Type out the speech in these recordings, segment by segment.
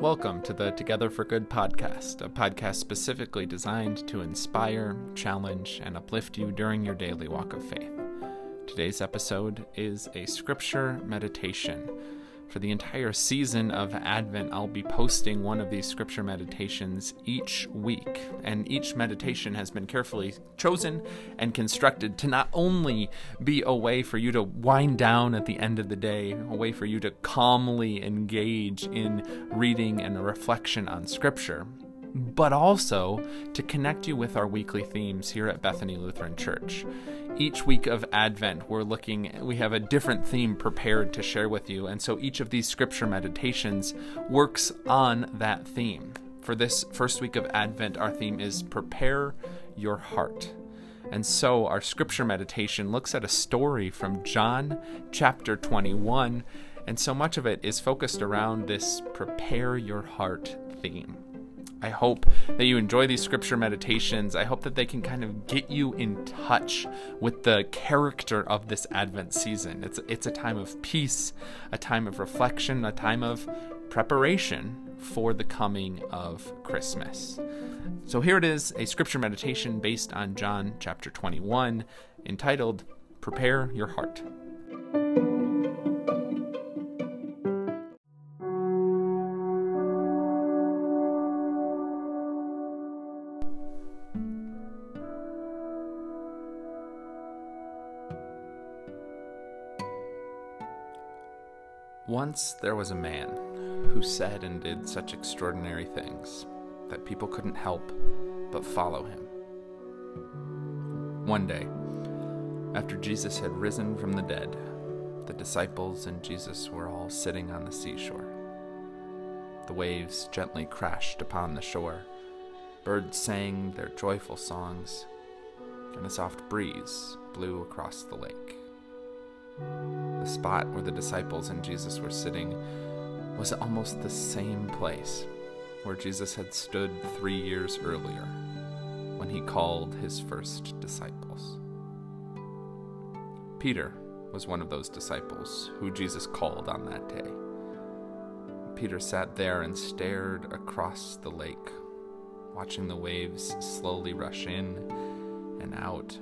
Welcome to the Together for Good podcast, a podcast specifically designed to inspire, challenge, and uplift you during your daily walk of faith. Today's episode is a scripture meditation for the entire season of Advent, I'll be posting one of these scripture meditations each week. And each meditation has been carefully chosen and constructed to not only be a way for you to wind down at the end of the day, a way for you to calmly engage in reading and reflection on scripture, but also to connect you with our weekly themes here at Bethany Lutheran Church. Each week of Advent, we're looking, we have a different theme prepared to share with you, and so each of these scripture meditations works on that theme. For this first week of Advent, our theme is Prepare Your Heart. And so our scripture meditation looks at a story from John chapter 21, and so much of it is focused around this Prepare Your Heart theme. I hope that you enjoy these scripture meditations. I hope that they can kind of get you in touch with the character of this Advent season. It's it's a time of peace, a time of reflection, a time of preparation for the coming of Christmas. So here it is, a scripture meditation based on John chapter 21 entitled Prepare Your Heart. Once there was a man who said and did such extraordinary things that people couldn't help but follow him. One day, after Jesus had risen from the dead, the disciples and Jesus were all sitting on the seashore. The waves gently crashed upon the shore, birds sang their joyful songs, and a soft breeze blew across the lake. The spot where the disciples and Jesus were sitting was almost the same place where Jesus had stood three years earlier when he called his first disciples. Peter was one of those disciples who Jesus called on that day. Peter sat there and stared across the lake, watching the waves slowly rush in and out.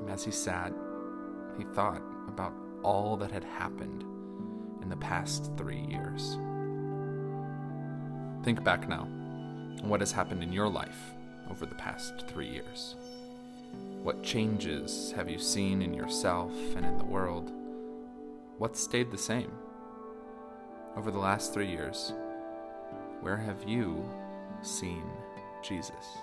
And as he sat, he thought about all that had happened in the past three years. Think back now on what has happened in your life over the past three years. What changes have you seen in yourself and in the world? What stayed the same? Over the last three years, where have you seen Jesus?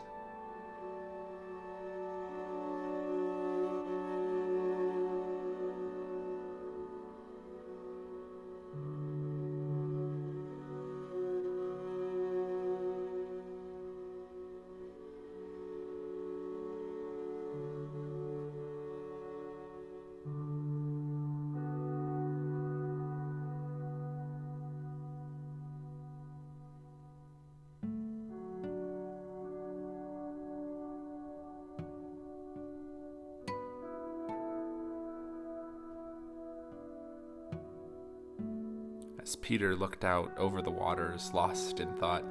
As Peter looked out over the waters, lost in thought,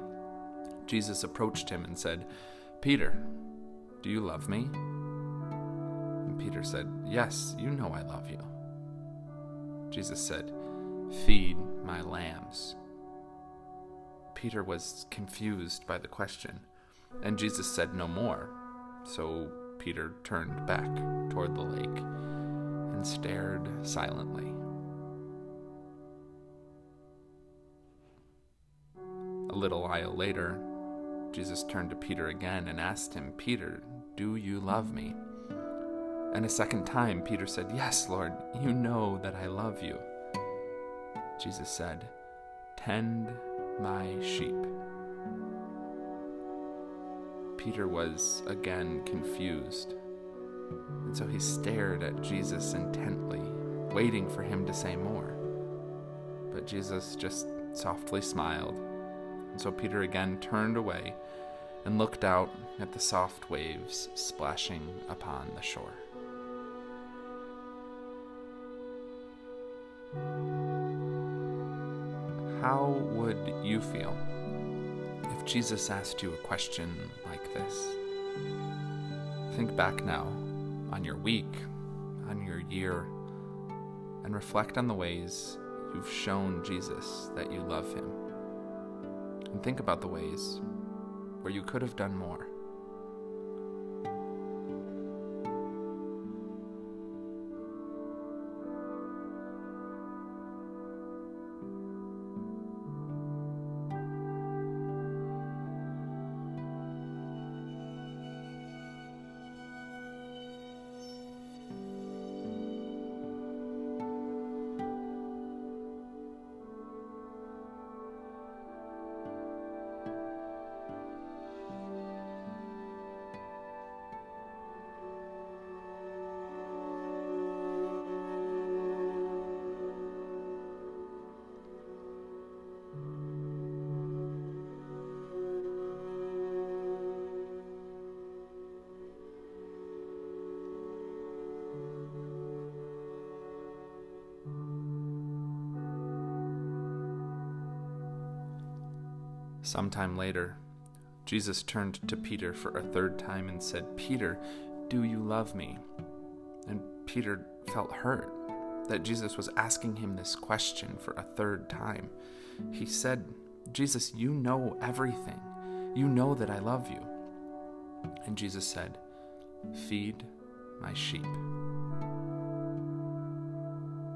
Jesus approached him and said, Peter, do you love me? And Peter said, Yes, you know I love you. Jesus said, Feed my lambs. Peter was confused by the question, and Jesus said no more. So Peter turned back toward the lake and stared silently. Little while later, Jesus turned to Peter again and asked him, Peter, do you love me? And a second time, Peter said, Yes, Lord, you know that I love you. Jesus said, Tend my sheep. Peter was again confused, and so he stared at Jesus intently, waiting for him to say more. But Jesus just softly smiled so Peter again turned away and looked out at the soft waves splashing upon the shore. How would you feel if Jesus asked you a question like this? Think back now on your week, on your year, and reflect on the ways you've shown Jesus that you love him. And think about the ways where you could have done more. Sometime later, Jesus turned to Peter for a third time and said, Peter, do you love me? And Peter felt hurt that Jesus was asking him this question for a third time. He said, Jesus, you know everything. You know that I love you. And Jesus said, Feed my sheep.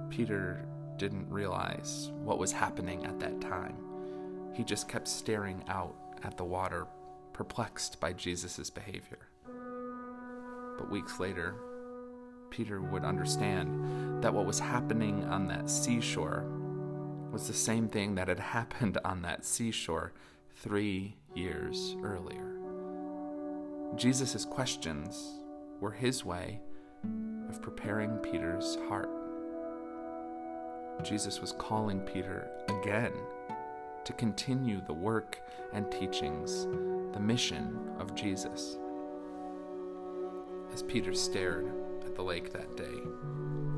Peter didn't realize what was happening at that time. He just kept staring out at the water, perplexed by Jesus' behavior. But weeks later, Peter would understand that what was happening on that seashore was the same thing that had happened on that seashore three years earlier. Jesus' questions were his way of preparing Peter's heart. Jesus was calling Peter again to continue the work and teachings, the mission of Jesus. As Peter stared at the lake that day,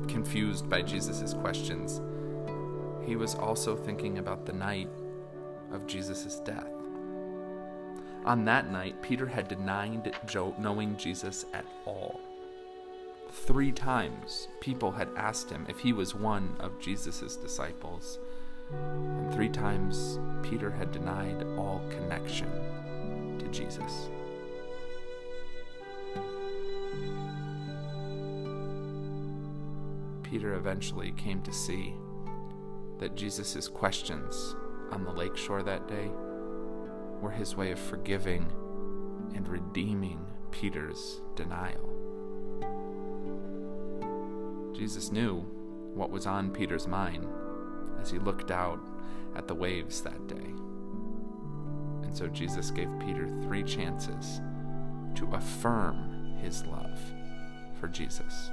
confused by Jesus' questions, he was also thinking about the night of Jesus' death. On that night, Peter had denied knowing Jesus at all. Three times, people had asked him if he was one of Jesus' disciples, and three times Peter had denied all connection to Jesus. Peter eventually came to see that Jesus' questions on the lakeshore that day were his way of forgiving and redeeming Peter's denial. Jesus knew what was on Peter's mind as he looked out at the waves that day. And so Jesus gave Peter three chances to affirm his love for Jesus.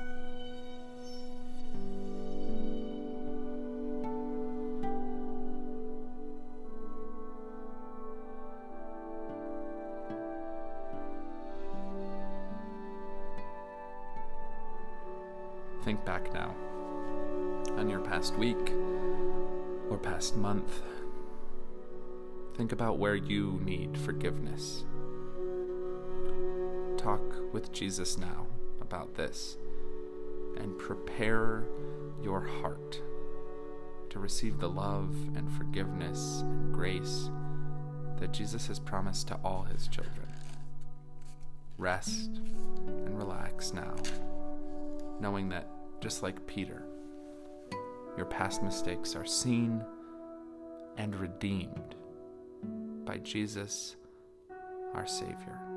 Think back now on your past week or past month. Think about where you need forgiveness. Talk with Jesus now about this and prepare your heart to receive the love and forgiveness and grace that Jesus has promised to all his children. Rest and relax now, knowing that just like Peter, your past mistakes are seen and redeemed by Jesus, our Savior.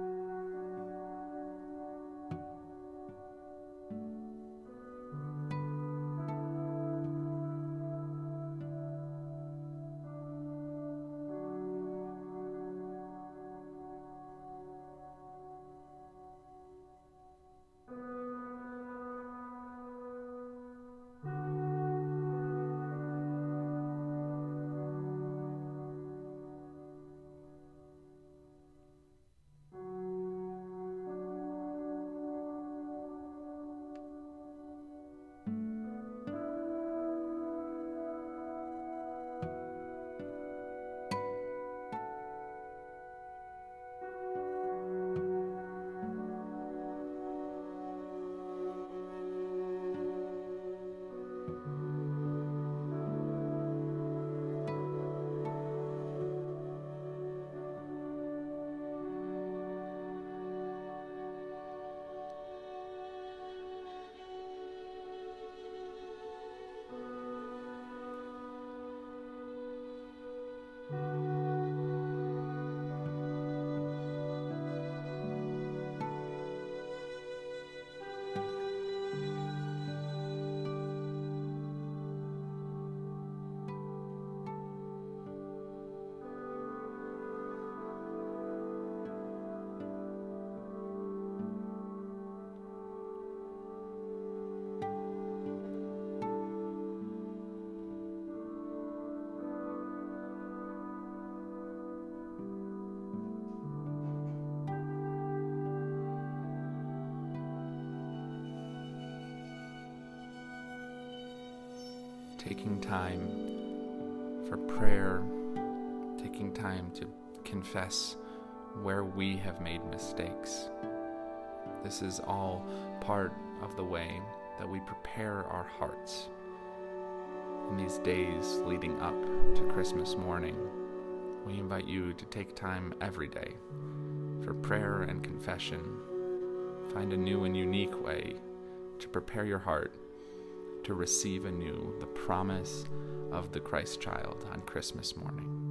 Taking time for prayer, taking time to confess where we have made mistakes. This is all part of the way that we prepare our hearts in these days leading up to Christmas morning. We invite you to take time every day for prayer and confession. Find a new and unique way to prepare your heart to receive anew the promise of the Christ child on Christmas morning.